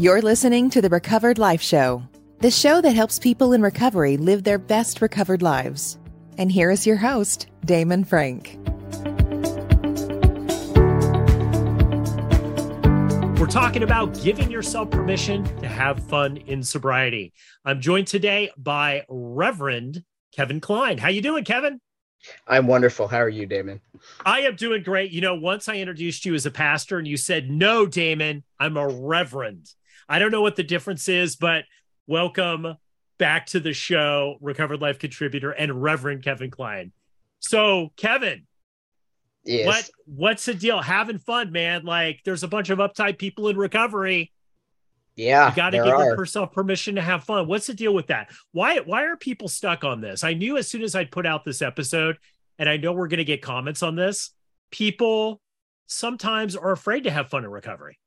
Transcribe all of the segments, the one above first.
You're listening to the Recovered Life Show, the show that helps people in recovery live their best recovered lives. And here is your host, Damon Frank. We're talking about giving yourself permission to have fun in sobriety. I'm joined today by Reverend Kevin Kline. How you doing, Kevin? I'm wonderful. How are you, Damon? I am doing great. You know, once I introduced you as a pastor and you said, No, Damon, I'm a reverend. I don't know what the difference is, but welcome back to the show, Recovered Life contributor and Reverend Kevin Kline. So, Kevin, yes. what what's the deal? Having fun, man. Like there's a bunch of uptight people in recovery. Yeah. You got to give yourself permission to have fun. What's the deal with that? Why why are people stuck on this? I knew as soon as I'd put out this episode, and I know we're going to get comments on this, people sometimes are afraid to have fun in recovery.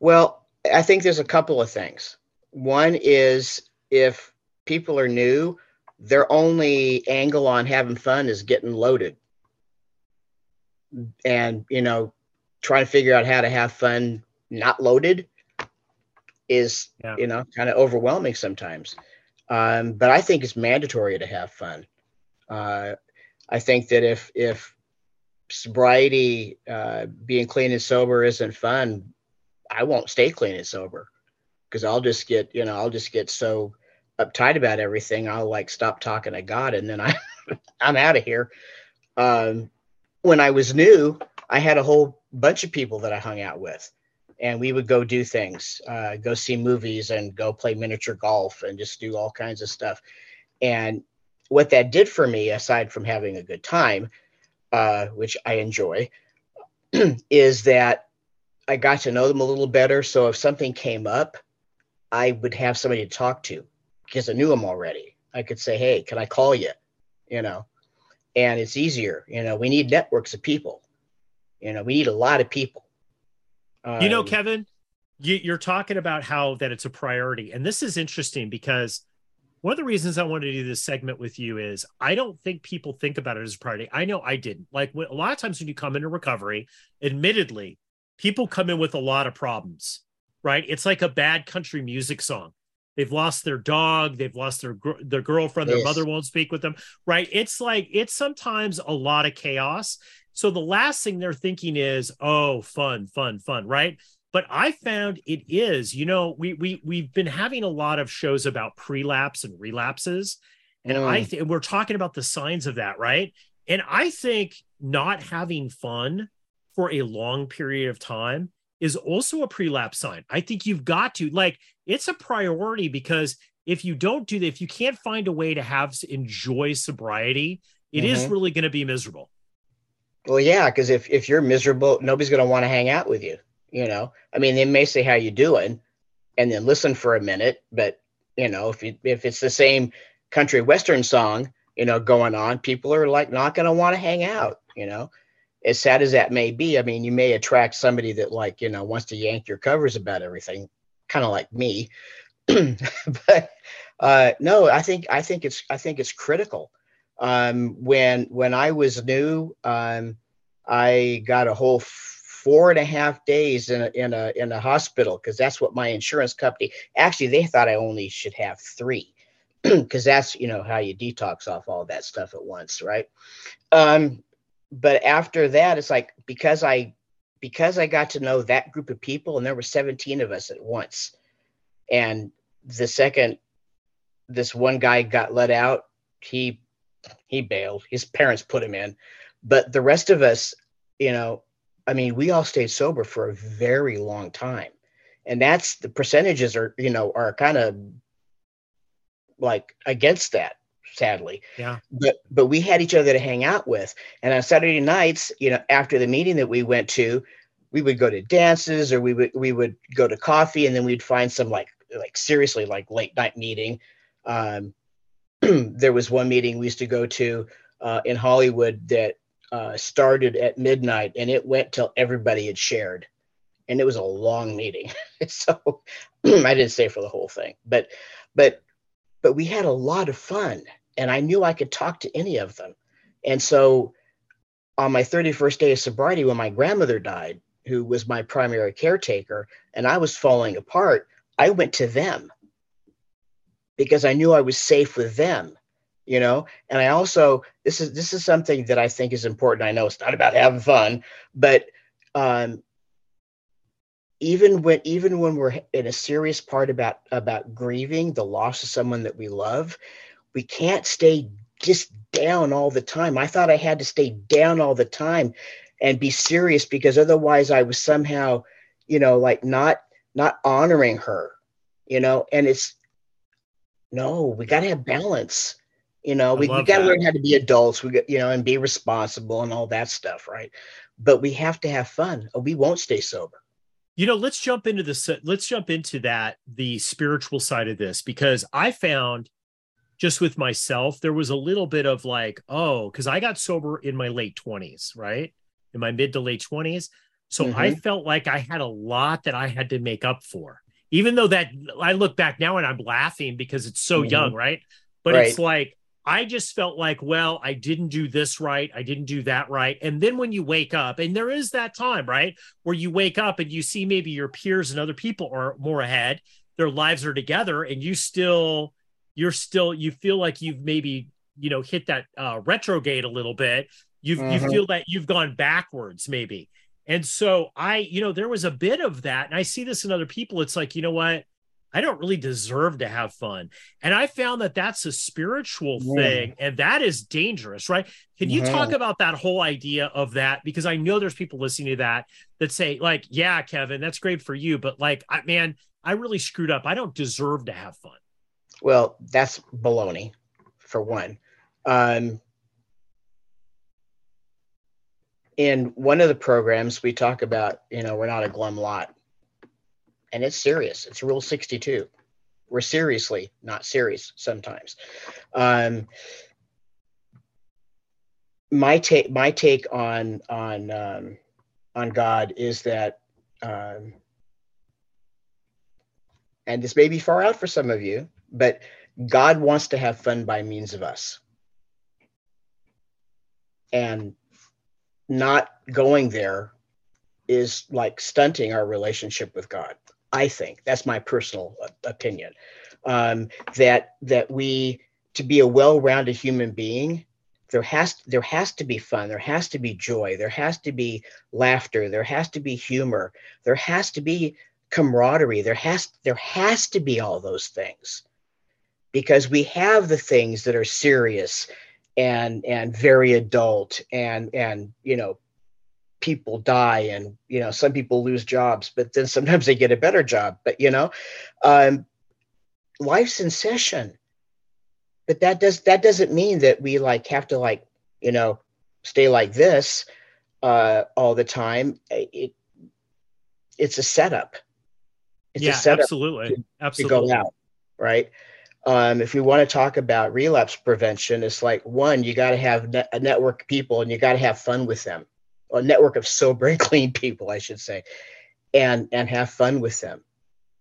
Well, I think there's a couple of things. One is if people are new, their only angle on having fun is getting loaded. And, you know, trying to figure out how to have fun not loaded is, yeah. you know, kind of overwhelming sometimes. Um, but I think it's mandatory to have fun. Uh, I think that if if sobriety, uh, being clean and sober isn't fun, I won't stay clean and sober because I'll just get, you know, I'll just get so uptight about everything. I'll like stop talking to God and then I, I'm out of here. Um, when I was new, I had a whole bunch of people that I hung out with and we would go do things, uh, go see movies and go play miniature golf and just do all kinds of stuff. And what that did for me, aside from having a good time, uh, which I enjoy, is that I got to know them a little better. So if something came up, I would have somebody to talk to because I knew them already. I could say, "Hey, can I call you?" You know, and it's easier. You know, we need networks of people. You know, we need a lot of people. Um, you know, um, Kevin, you, you're talking about how that it's a priority, and this is interesting because one of the reasons I wanted to do this segment with you is I don't think people think about it as a priority. I know I didn't. Like a lot of times when you come into recovery, admittedly, people come in with a lot of problems, right? It's like a bad country music song. They've lost their dog, they've lost their their girlfriend, their mother won't speak with them, right? It's like it's sometimes a lot of chaos. So the last thing they're thinking is, "Oh, fun, fun, fun," right? But I found it is, you know, we we we've been having a lot of shows about prelapse and relapses, and mm. I th- we're talking about the signs of that, right? And I think not having fun for a long period of time is also a prelapse sign. I think you've got to like it's a priority because if you don't do that, if you can't find a way to have enjoy sobriety, it mm-hmm. is really going to be miserable. Well, yeah, because if if you're miserable, nobody's going to want to hang out with you. You know, I mean, they may say how you doing, and then listen for a minute, but you know, if you, if it's the same country western song, you know, going on, people are like not going to want to hang out. You know, as sad as that may be, I mean, you may attract somebody that like, you know, wants to yank your covers about everything, kind of like me. but uh, no, I think I think it's I think it's critical. Um, when when I was new, um, I got a whole four and a half days in a in a in a hospital because that's what my insurance company. Actually, they thought I only should have three because that's you know how you detox off all that stuff at once, right? Um, but after that, it's like because I because I got to know that group of people, and there were 17 of us at once. And the second this one guy got let out, he he bailed. His parents put him in. But the rest of us, you know, I mean, we all stayed sober for a very long time. And that's the percentages are, you know, are kind of like against that sadly. Yeah. But but we had each other to hang out with. And on Saturday nights, you know, after the meeting that we went to, we would go to dances or we would we would go to coffee and then we'd find some like like seriously like late night meeting. Um, there was one meeting we used to go to uh, in Hollywood that uh, started at midnight and it went till everybody had shared. And it was a long meeting. so I didn't stay for the whole thing. But but but we had a lot of fun and I knew I could talk to any of them. And so on my 31st day of sobriety, when my grandmother died, who was my primary caretaker, and I was falling apart, I went to them because I knew I was safe with them, you know. And I also this is this is something that I think is important. I know it's not about having fun, but um, even when even when we're in a serious part about about grieving the loss of someone that we love, we can't stay just down all the time. I thought I had to stay down all the time and be serious because otherwise I was somehow, you know, like not not honoring her, you know, and it's no, we got to have balance. You know, we, we got to learn how to be adults, we got, you know, and be responsible and all that stuff, right? But we have to have fun or we won't stay sober. You know, let's jump into this. Let's jump into that, the spiritual side of this, because I found just with myself, there was a little bit of like, oh, because I got sober in my late 20s, right? In my mid to late 20s. So mm-hmm. I felt like I had a lot that I had to make up for. Even though that I look back now and I'm laughing because it's so mm-hmm. young, right? But right. it's like I just felt like, well, I didn't do this right. I didn't do that right. And then when you wake up, and there is that time, right, where you wake up and you see maybe your peers and other people are more ahead, their lives are together, and you still you're still you feel like you've maybe you know hit that uh, retrograde a little bit. You mm-hmm. you feel that you've gone backwards maybe. And so i you know there was a bit of that and i see this in other people. It's like you know what? I don't really deserve to have fun. And i found that that's a spiritual thing and that is dangerous right? Can you mm-hmm. talk about that whole idea of that? Because i know there's people listening to that that say like yeah kevin that's great for you but like I, man i really screwed up. I don't deserve to have fun well, that's baloney, for one. Um, in one of the programs, we talk about, you know, we're not a glum lot. And it's serious. It's Rule 62. We're seriously not serious sometimes. Um, my take, my take on on um, on God is that, um, and this may be far out for some of you, but God wants to have fun by means of us. And not going there is like stunting our relationship with God. I think that's my personal opinion. Um, that that we to be a well-rounded human being, there has there has to be fun, there has to be joy, there has to be laughter, there has to be humor, there has to be camaraderie, there has there has to be all those things because we have the things that are serious and and very adult and and you know people die and you know some people lose jobs but then sometimes they get a better job but you know um life's in session. But that does that doesn't mean that we like have to like you know stay like this uh all the time. It it's a setup. It's yeah, a setup absolutely. to, absolutely to go out right um, if we want to talk about relapse prevention, it's like one, you got to have ne- a network of people and you got to have fun with them, a network of sober and clean people, I should say, and and have fun with them.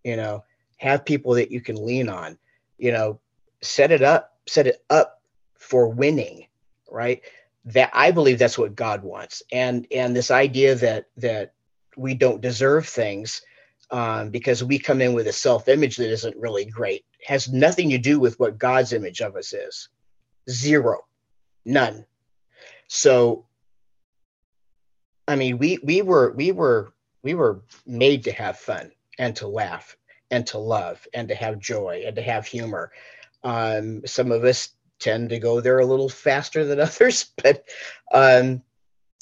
You know, have people that you can lean on. You know, set it up, set it up for winning, right? That I believe that's what God wants, and and this idea that that we don't deserve things um, because we come in with a self image that isn't really great has nothing to do with what God's image of us is. Zero, none. So, I mean, we we were we were we were made to have fun and to laugh and to love and to have joy and to have humor. Um, some of us tend to go there a little faster than others, but um,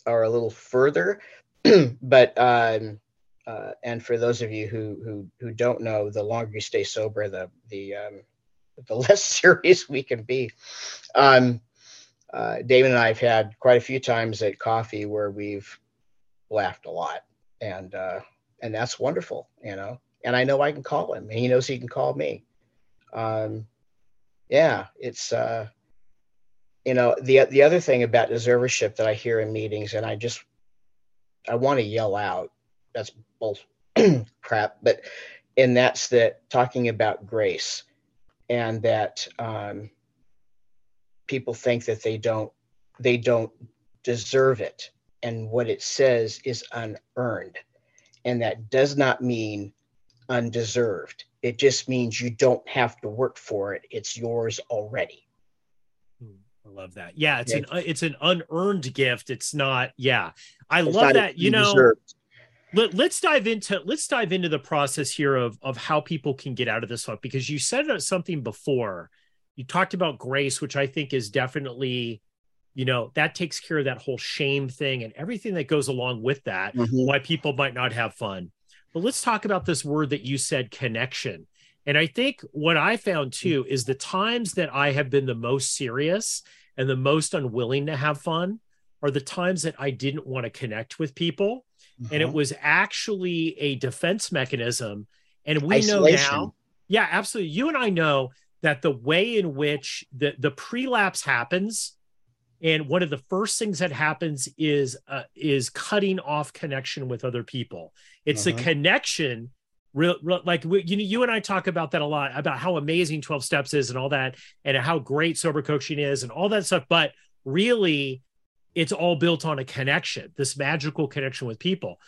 or a little further. but um, uh, and for those of you who who who don't know, the longer you stay sober, the the um, the less serious we can be. Um, uh, David and I have had quite a few times at coffee where we've laughed a lot, and uh, and that's wonderful, you know. And I know I can call him, and he knows he can call me. Um, yeah, it's uh, you know the the other thing about deservership that I hear in meetings, and I just I want to yell out that's bull crap. But and that's that talking about grace and that um, people think that they don't they don't deserve it and what it says is unearned and that does not mean undeserved. It just means you don't have to work for it. It's yours already. Hmm, I love that. Yeah, it's yeah. an it's an unearned gift. It's not. Yeah, I it's love that. You know, deserved. Let, let's dive into let's dive into the process here of of how people can get out of this funk because you said something before. You talked about grace, which I think is definitely you know that takes care of that whole shame thing and everything that goes along with that mm-hmm. why people might not have fun but let's talk about this word that you said connection and i think what i found too is the times that i have been the most serious and the most unwilling to have fun are the times that i didn't want to connect with people mm-hmm. and it mm-hmm. was actually a defense mechanism and we Isolation. know now yeah absolutely you and i know that the way in which the the prelapse happens and one of the first things that happens is uh, is cutting off connection with other people it's uh-huh. a connection real, real like we, you, you and i talk about that a lot about how amazing 12 steps is and all that and how great sober coaching is and all that stuff but really it's all built on a connection this magical connection with people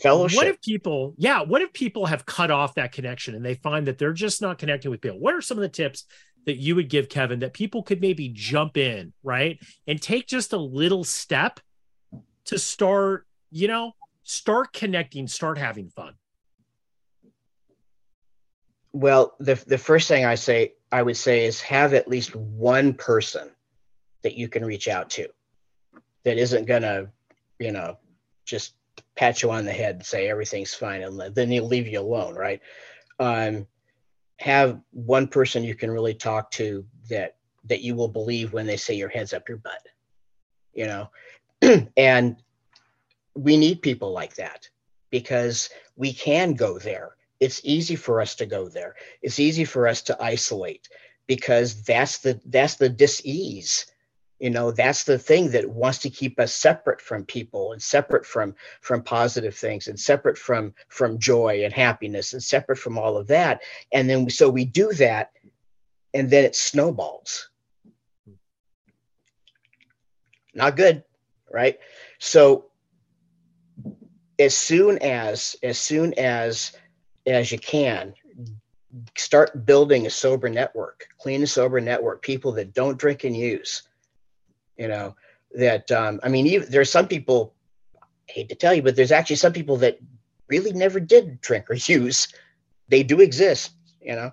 fellowship what if people yeah what if people have cut off that connection and they find that they're just not connecting with people what are some of the tips that you would give Kevin that people could maybe jump in, right? And take just a little step to start, you know, start connecting, start having fun? Well, the the first thing I say I would say is have at least one person that you can reach out to that isn't gonna, you know, just pat you on the head and say everything's fine and then he'll leave you alone, right? Um, have one person you can really talk to that that you will believe when they say your head's up your butt you know? And we need people like that because we can go there. It's easy for us to go there. It's easy for us to isolate because that's the that's the dis-ease you know that's the thing that wants to keep us separate from people and separate from from positive things and separate from from joy and happiness and separate from all of that. And then so we do that and then it snowballs. Not good right? So as soon as as soon as as you can start building a sober network clean and sober network people that don't drink and use you know that um, i mean even, there's some people I hate to tell you but there's actually some people that really never did drink or use. They do exist you know?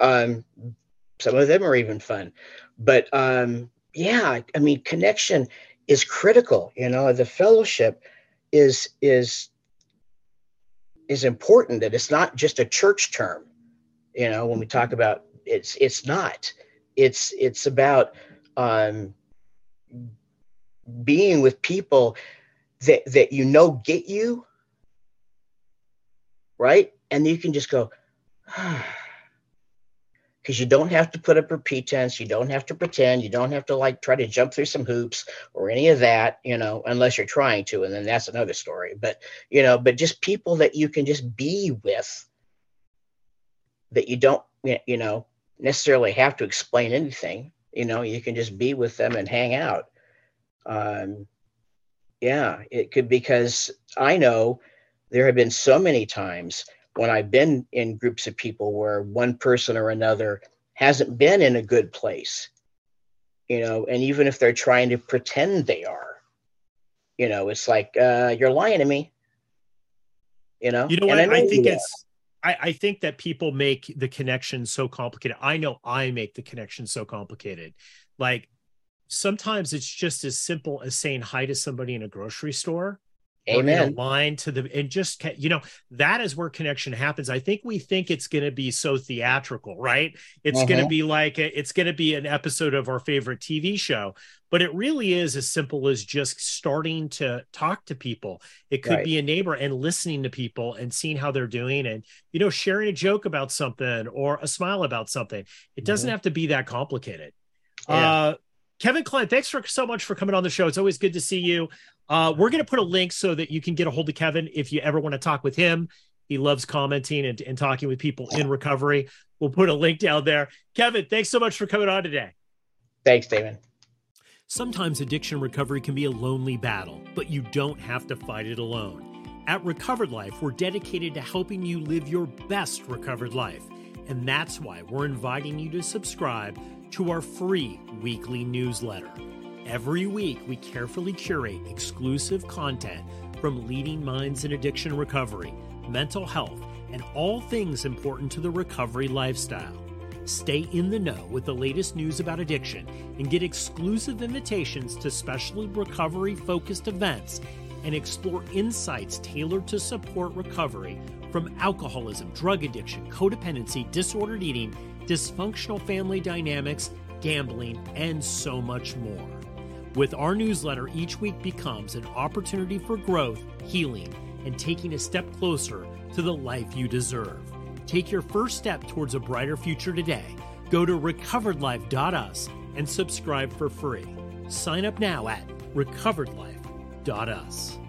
Um, some of them are even fun. But um, yeah i mean connection is critical you know? The fellowship is is is important that it's not just a church term you know when we talk about it's it's not. It's it's about um being with people that that you know get you right? And you can just go because you don't have to put up a pretense you don't have to pretend you don't have to like try to jump through some hoops or any of that you know unless you're trying to and then that's another story. But you know but just people that you can just be with that you don't you know necessarily have to explain anything you know you can just be with them and hang out um, yeah, it could because I know there have been so many times when I've been in groups of people where one person or another hasn't been in a good place, you know, and even if they're trying to pretend they are, you know, it's like uh, you're lying to me, you know. You know what? I, I, think it's. I, I think that people make the connection so complicated. I know I make the connection so complicated. Like sometimes it's just as simple as saying hi to somebody in a grocery store Amen. line to the and just you know that is where connection happens. I think we think it's going to be so theatrical, right? It's uh-huh. going to be like a, it's going to be an episode of our favorite TV show, but it really is as simple as just starting to talk to people. It could right. be a neighbor and listening to people and seeing how they're doing, and you know sharing a joke about something or a smile about something. It doesn't mm-hmm. have to be that complicated. Yeah. Uh, Kevin Kline, thanks for so much for coming on the show. It's always good to see you. Uh, we're going to put a link so that you can get a hold of Kevin if you ever want to talk with him. He loves commenting and, and talking with people in recovery. We'll put a link down there. Kevin, thanks so much for coming on today. Thanks, David. Sometimes addiction recovery can be a lonely battle, but you don't have to fight it alone. At Recovered Life, we're dedicated to helping you live your best recovered life. And that's why we're inviting you to subscribe to our free weekly newsletter. Every week, we carefully curate exclusive content from leading minds in addiction recovery, mental health, and all things important to the recovery lifestyle. Stay in the know with the latest news about addiction and get exclusive invitations to specially recovery focused events and explore insights tailored to support recovery from alcoholism, drug addiction, codependency, disordered eating, dysfunctional family dynamics, gambling, and so much more. With our newsletter, each week becomes an opportunity for growth, healing, and taking a step closer to the life you deserve. Take your first step towards a brighter future today. Go to recoveredlife.us and subscribe for free. Sign up now at recoveredlife.us. Dot us.